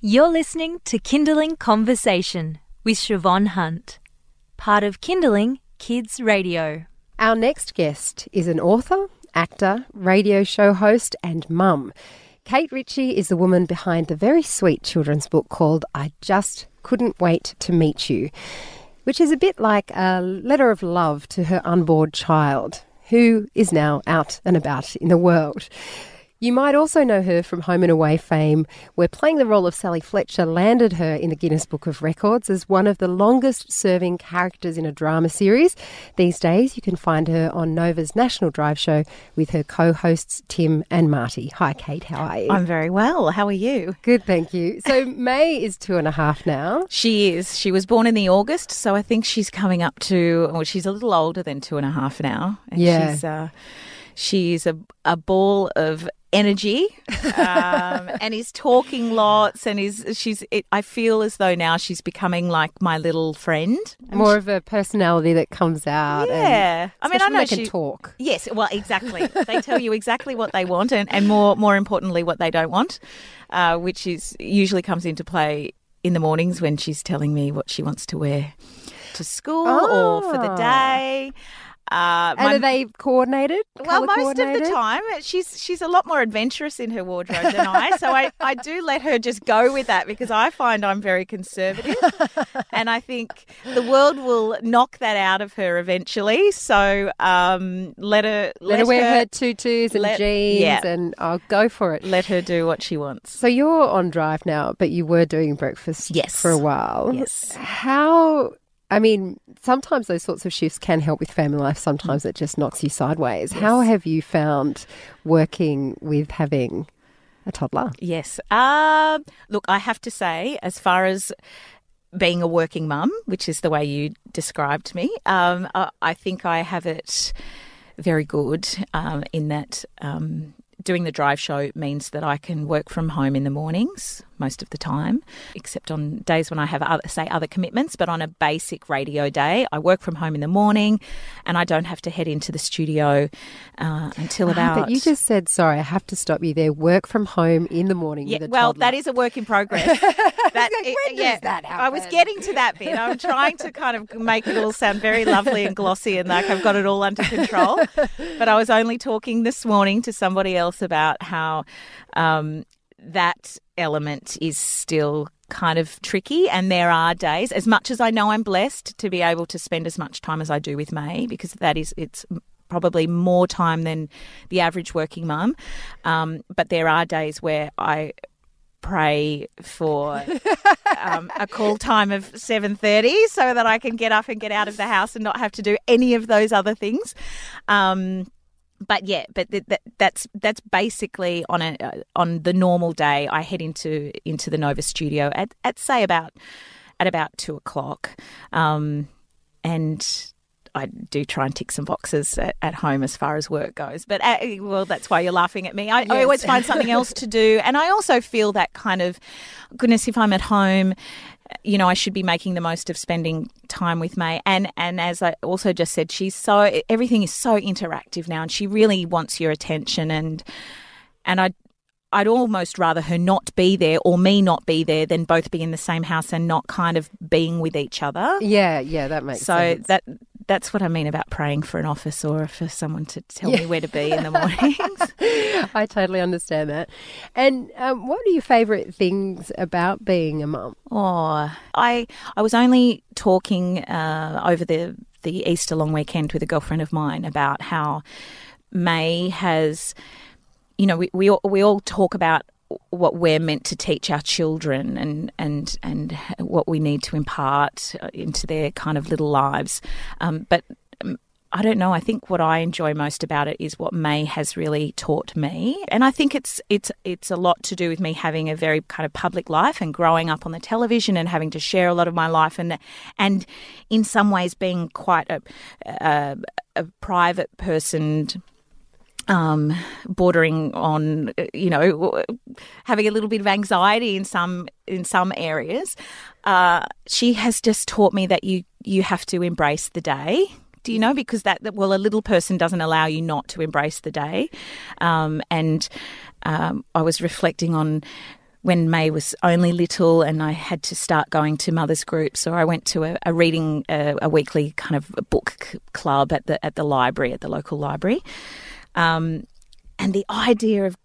You're listening to Kinderling Conversation with Siobhan Hunt, part of Kinderling Kids Radio. Our next guest is an author, actor, radio show host, and mum. Kate Ritchie is the woman behind the very sweet children's book called I Just Couldn't Wait to Meet You, which is a bit like a letter of love to her unborn child, who is now out and about in the world. You might also know her from Home and Away fame, where playing the role of Sally Fletcher landed her in the Guinness Book of Records as one of the longest serving characters in a drama series. These days, you can find her on Nova's National Drive show with her co hosts Tim and Marty. Hi, Kate, how are you? I'm very well. How are you? Good, thank you. So, Mae is two and a half now. She is. She was born in the August, so I think she's coming up to, well, she's a little older than two and a half now. And Yeah. She's, uh, she's a, a ball of energy um, and he's talking lots and he's she's it, i feel as though now she's becoming like my little friend More of a personality that comes out. and- yeah i mean i know they can she talk. Yes, well, exactly. they tell you exactly what they want, and, and more more importantly, what they don't want, uh, which is usually comes into play in the mornings when she's telling me what she wants to wear to school or for the Ah. day. Uh, And are they coordinated? well, most of the time, she's she's a lot more adventurous in her wardrobe than I. So I, I do let her just go with that because I find I'm very conservative, and I think the world will knock that out of her eventually. So um, let her Let, her wear her tutus and let- jeans yeah. and I'll go for it. let her do what she wants. So you're on drive now, but you were doing breakfast Yes. for a while. Yes. How, I mean, sometimes those sorts of shifts can help with family life, sometimes it just knocks you sideways. How have you found working with having a toddler? Yes. Um, look, I have to say, as far as being a working mum, which is the way you described me, um, I, I think I have it very good um, in that um, doing the drive show means that I can work from home in the mornings most of the time, except on days when I have, other, say, other commitments. But on a basic radio day, I work from home in the morning and I don't have to head into the studio uh, until Ah, about. but you just said, sorry, I have to stop you there. Work from home in the morning Yeah, with a well, toddler. that is a work in progress. that, When does yeah, that I was getting to that bit. I'm trying to kind of make it all sound very lovely and glossy and like I've got it all under control. But I was only talking this morning to somebody else about how um, that element is still kind of tricky and there are days as much as I know I'm blessed to be able to spend as much time as I do with Mae because that is it's probably more time than the average working mum um, but there are days where I pray for um, a call time of 7.30 so that I can get up and get out of the house and not have to do any of those other things. Um, but yeah, but th- th- that's that's basically on a uh, on the normal day. I head into into the Nova studio at, at say about at about two o'clock, um, and I do try and tick some boxes at, at home as far as work goes. But uh, well, that's why you're laughing at me. I, I always find something else to do, and I also feel that kind of goodness. If I'm at home, you know, I should be making the most of spending time with Mae. And and as I also just said, she's so everything is so interactive now, and she really wants your attention. And and I. I'd almost rather her not be there or me not be there than both be in the same house and not kind of being with each other. Yeah, yeah, that makes So sense. So that that's what I mean about praying for an office or for someone to tell me where to be in the mornings. I totally understand that. And um, what are your favourite things about being a mum? oh, I I was only talking uh, over the the Easter long weekend with a girlfriend of mine about how Mae has, you know, we we all, we all talk about what we're meant to teach our children and and and what we need to impart uh, into their kind of little lives, um, but. um, I don't know. I think what I enjoy most about it is what Mae has really taught me, and I think it's it's it's a lot to do with me having a very kind of public life and growing up on the television and having to share a lot of my life and and in some ways being quite a a, a private person um, bordering on, uh, you know, having a little bit of anxiety in some in some areas. Uh, she has just taught me that you you have to embrace the day. Do you know? Because that, that well, a little person doesn't allow you not to embrace the day. Um, and um, I was reflecting on when Mae was only little and I had to start going to mothers groups or I went to a, a reading a, a, weekly kind of book club at the at the library at the local library um, and the idea of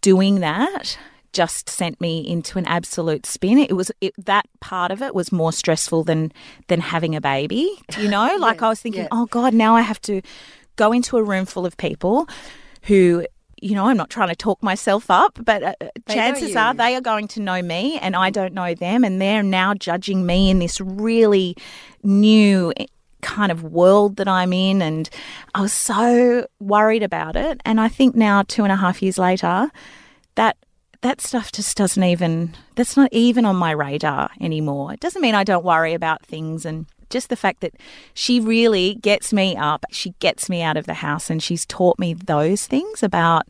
doing that just sent me into an absolute spin. It was it, that part of it was more stressful than than having a baby. You know, like yes, I was thinking, oh God, now I have to go into a room full of people who you know, I'm not trying to talk myself up, but uh, chances are they are going to know me and I don't know them. And they're now judging me in this really new kind of world that I'm in. And I was so worried about it. And I think now, two and a half years later, that that stuff just doesn't even that's not even on my radar anymore. It doesn't mean I don't worry about things and just the fact that she really gets me up, she gets me out of the house and she's taught me those things about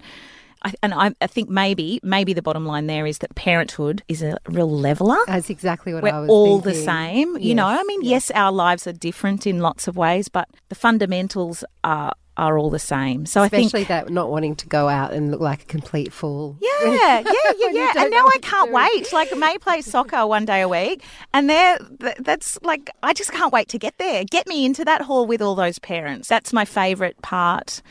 I, and I, I, think maybe maybe the bottom line there is that parenthood is a real leveler. That's exactly what We're I was. all thinking. the same, you know. I mean, yes. yes, our lives are different in lots of ways, but the fundamentals are are all the same. So Especially I think especially that not wanting to go out and look like a complete fool. Yeah, yeah, yeah, yeah. and now I can't wait. Like Mae plays soccer one day a week, and there, that's like I just can't wait to get there. Get me into that hall with all those parents. That's my favourite part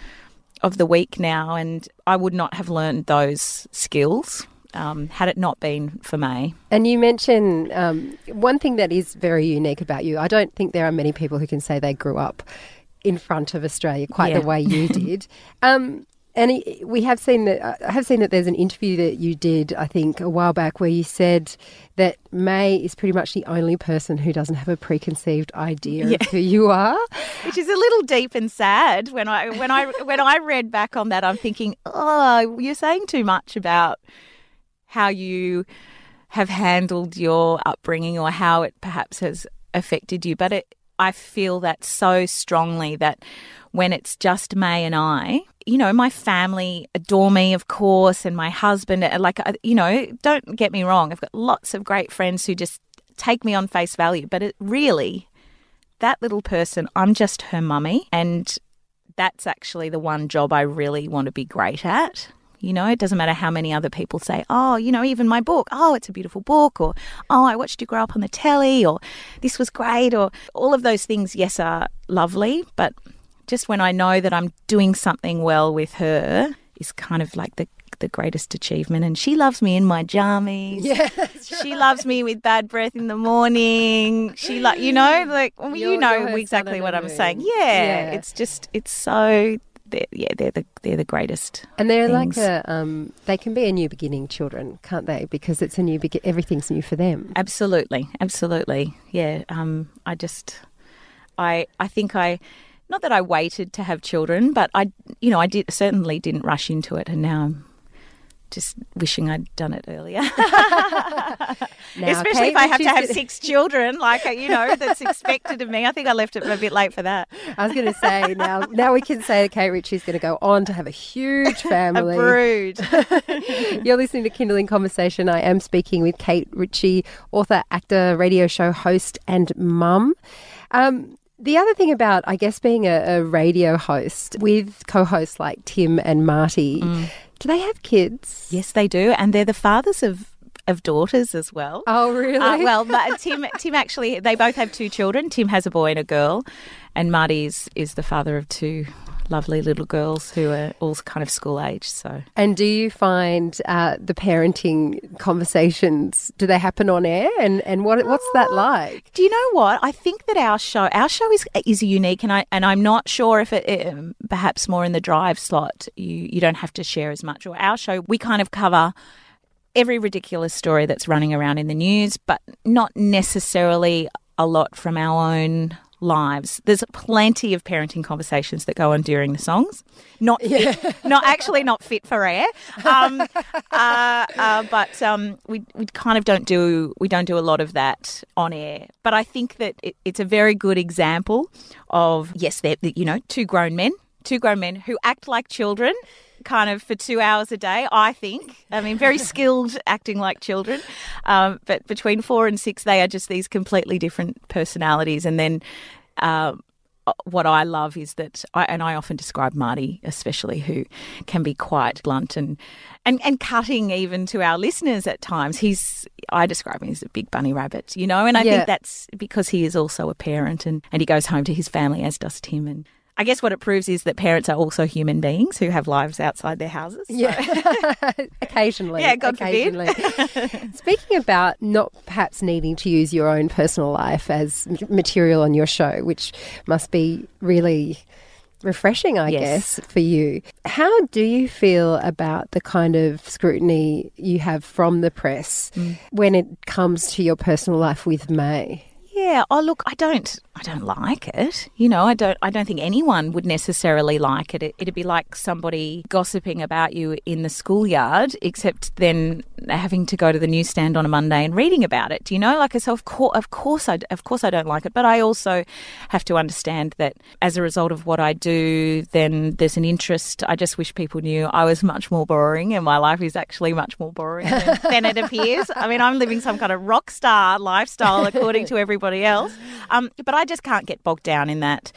of the week now, and I would not have learned those skills. Um, had it not been for Mae. And you mentioned um, one thing that is very unique about you. I don't think there are many people who can say they grew up in front of Australia quite yeah. the way you did. Um, and we have seen that uh, I have seen that there's an interview that you did, I think, a while back, where you said that Mae is pretty much the only person who doesn't have a preconceived idea yeah. of who you are, which is a little deep and sad. When I when I when I read back on that, I'm thinking, oh, you're saying too much about how you have handled your upbringing or how it perhaps has affected you, but it I feel that so strongly that when it's just Mae and I, you know, my family adore me, of course, and my husband, uh, like, uh, you know, don't get me wrong, I've got lots of great friends who just take me on face value, but it really, that little person, I'm just her mummy. And that's actually the one job I really want to be great at. You know, it doesn't matter how many other people say, oh, you know, even my book, oh, it's a beautiful book, or oh, I watched you grow up on the telly, or this was great, or all of those things, yes, are lovely. But just when I know that I'm doing something well with her is kind of like the the greatest achievement. And she loves me in my jammies. Yeah, she loves me with bad breath in the morning. She like you know like well, you know exactly what I'm moon. saying. Yeah, yeah, it's just it's so they're, yeah, they're the they're the greatest. And they're things. like a um, they can be a new beginning, children, can't they? Because it's a new begin. Everything's new for them. Absolutely, absolutely. Yeah. Um, I just, I I think I. Not that I waited to have children, but I, you know, I did certainly didn't rush into it, and now I'm just wishing I'd done it earlier. now, Especially Kate, if I have to have six children, like you know, that's expected of me. I think I left it a bit late for that. I was going to say now, now we can say that Kate Ritchie's going to go on to have a huge family. a brood. You're listening to Kinderling Conversation. I am speaking with Kate Ritchie, author, actor, radio show host, and mum. Um, the other thing about, I guess, being a, a radio host with co hosts like Tim and Marty, mm. do they have kids? Yes, they do. And they're the fathers of of daughters as well. Oh, really? Uh, well, Tim, Tim actually, they both have two children. Tim has a boy and a girl, and Marty is, is the father of two lovely little girls who are all kind of school age. So, and do you find uh, the parenting conversations do they happen on air? And and what what's that like? Do you know what? I think that our show our show is is unique, and I and I'm not sure if it, it perhaps more in the drive slot you you don't have to share as much. Or our show we kind of cover every ridiculous story that's running around in the news, but not necessarily a lot from our own lives. There's plenty of parenting conversations that go on during the songs. Not fit, not actually not fit for air. Um, uh, uh, but um, we we kind of don't do we don't do a lot of that on air. But I think that it, it's a very good example of yes, they're you know two grown men, two grown men who act like children kind of for two hours a day, I think. I mean, very skilled acting like children. Um, but between four and six, they are just these completely different personalities. And then um, uh, what I love is that, I, and I often describe Marty, especially, who can be quite blunt and, and, and cutting even to our listeners at times. He's, I describe him as a big bunny rabbit, you know, and I Yeah. think that's because he is also a parent and, and he goes home to his family, as does Tim. And I guess what it proves is that parents are also human beings who have lives outside their houses. So- Yeah, occasionally. Yeah, God forbid. Speaking about not perhaps needing to use your own personal life as material on your show, which must be really refreshing, I Yes. guess, for you. How do you feel about the kind of scrutiny you have from the press Mm. when it comes to your personal life with May? Yeah. Oh, look, I don't. I don't like it. You know, I don't. I don't think anyone would necessarily like it. it. It'd be like somebody gossiping about you in the schoolyard, except then having to go to the newsstand on a Monday and reading about it. Do you know? Like, so of course, of course, I, of course, I don't like it. But I also have to understand that as a result of what I do, then there's an interest. I just wish people knew I was much more boring, and my life is actually much more boring than, than it appears. I mean, I'm living some kind of rock star lifestyle according to everybody else. Um, but I just can't get bogged down in that.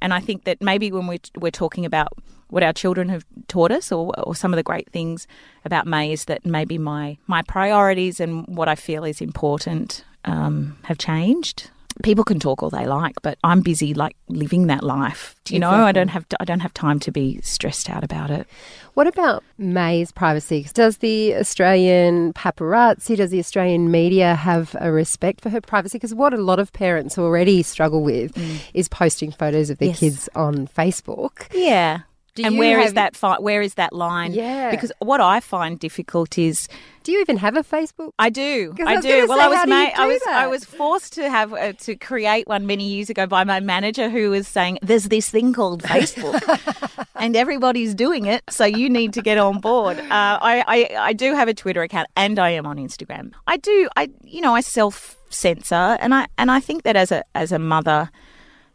And I think that maybe when we're, we're talking about what our children have taught us or, or some of the great things about Mae is that maybe my, my priorities and what I feel is important um, have changed. People can talk all they like, but I'm busy like living that life. Do you know? I don't have I don't have time to be stressed out about it. What about Mae's privacy? Does the Australian paparazzi, does the Australian media have a respect for her privacy? Because what a lot of parents already struggle with is posting photos of their Mm. Yes. kids on Facebook. Yeah. Do and where is have- that fi- where is that line? Yeah. Because what I find difficult is Do you even have a Facebook? I do. I I, do. Well, say, I was how do you made, I was I was forced to have uh, to create one many years ago by my manager who was saying there's this thing called Facebook and everybody's doing it, so you need to get on board. Uh, I, I I do have a Twitter account and I am on Instagram. I do. I you know I self censor and I and I think that as a as a mother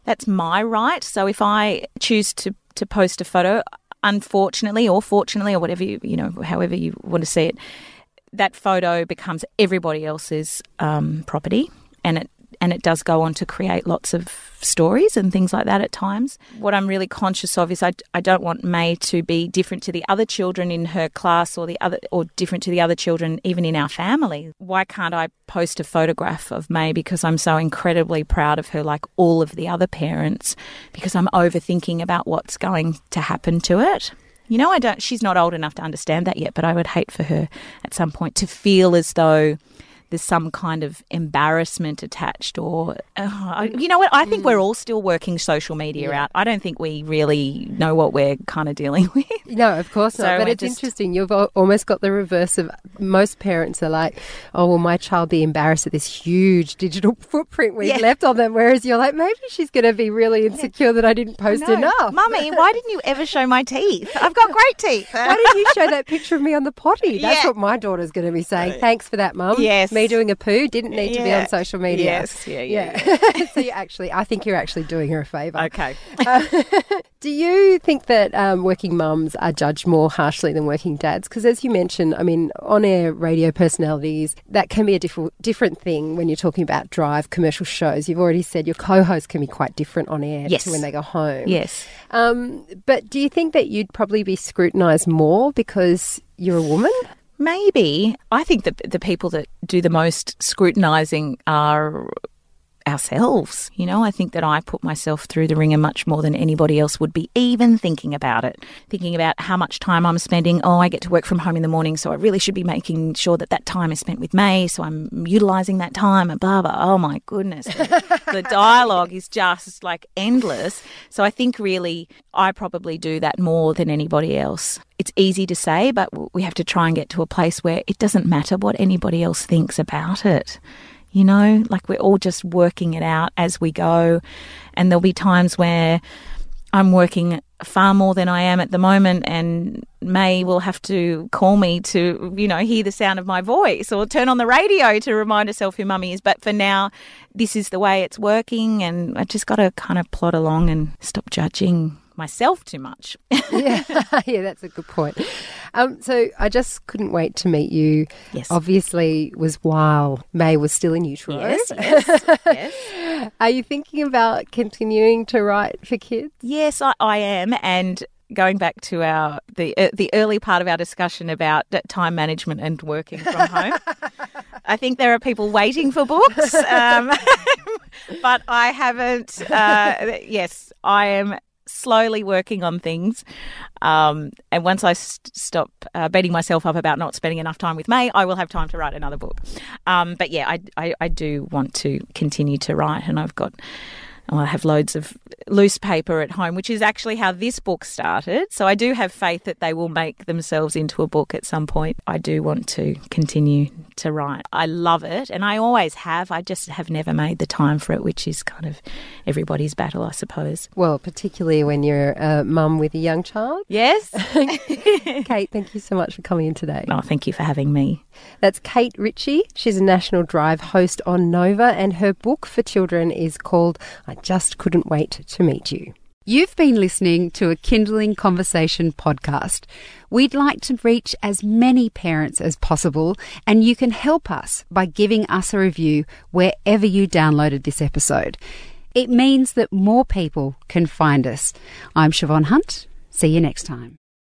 that's my right. So if I choose to to post a photo, unfortunately or fortunately or whatever you you know however you want to see it, that photo becomes everybody else's um, property, and it and it does go on to create lots of stories and things like that at times. What I'm really conscious of is I, I don't want Mae to be different to the other children in her class or the other or different to the other children even in our family. Why can't I post a photograph of Mae because I'm so incredibly proud of her like all of the other parents because I'm overthinking about what's going to happen to it. You know, I don't. She's not old enough to understand that yet, but I would hate for her at some point to feel as though there's some kind of embarrassment attached, or uh, you know what? I think we're all still working social media out. I don't think we really know what we're kind of dealing with. No, of course not. But it's just- interesting. You've almost got the reverse of most parents are like, oh, will my child be embarrassed at this huge digital footprint we've Yeah. left on them? Whereas you're like, maybe she's going to be really insecure that I didn't post No. enough. Mummy, why didn't you ever show my teeth? I've got great teeth. Why didn't you show that picture of me on the potty? That's Yeah. what my daughter's going to be saying. Thanks for that, Mum. Yes. Me doing a poo didn't need to be on social media. Yes, yeah, yeah, Yeah. so you actually, I think you're actually doing her a favour. okay. Do you think that um, working mums are judged more harshly than working dads? Because as you mentioned, I mean, on-air radio personalities, that can be a different different thing when you're talking about drive commercial shows. You've already said your co-hosts can be quite different on air Yes. to when they go home. Yes. Um, but do you think that you'd probably be scrutinised more because you're a woman? Maybe. I think that the people that do the most scrutinising are ourselves. You know, I think that I put myself through the ringer much more than anybody else would be even thinking about it. Thinking about how much time I'm spending. Oh, I get to work from home in the morning, so I really should be making sure that that time is spent with Mae, so I'm utilising that time and blah, blah. Oh my goodness. The, the dialogue is just like endless. So I think really I probably do that more than anybody else. It's easy to say, but we have to try and get to a place where it doesn't matter what anybody else thinks about it. You know, like we're all just working it out as we go. And there'll be times where I'm working far more than I am at the moment, and Mae will have to call me to, you know, hear the sound of my voice or turn on the radio to remind herself who mummy is. But for now, this is the way it's working, and I just got to kind of plod along and stop judging myself too much. yeah, yeah, that's a good point. Um, so I just couldn't wait to meet you. Yes. Obviously, was while Mae was still in utero. yes, yes, yes. Are you thinking about continuing to write for kids? Yes, I, I am, and going back to our the uh, the early part of our discussion about time management and working from home. I think there are people waiting for books, um, but I haven't. Uh, yes, I am slowly working on things. Um, and once I st- stop uh, beating myself up about not spending enough time with Mae, I will have time to write another book. Um, but yeah, I, I, I do want to continue to write, and I've got. I have loads of loose paper at home, which is actually how this book started. So I do have faith that they will make themselves into a book at some point. I do want to continue to write. I love it, and I always have. I just have never made the time for it, which is kind of everybody's battle, I suppose. Well, particularly when you're a mum with a young child. Yes. Kate, thank you so much for coming in today. Oh, thank you for having me. That's Kate Ritchie. She's a National Drive host on Nova, and her book for children is called I Just Couldn't Wait to Meet You. You've been listening to a Kinderling Conversation podcast. We'd like to reach as many parents as possible, and you can help us by giving us a review wherever you downloaded this episode. It means that more people can find us. I'm Siobhan Hunt. See you next time.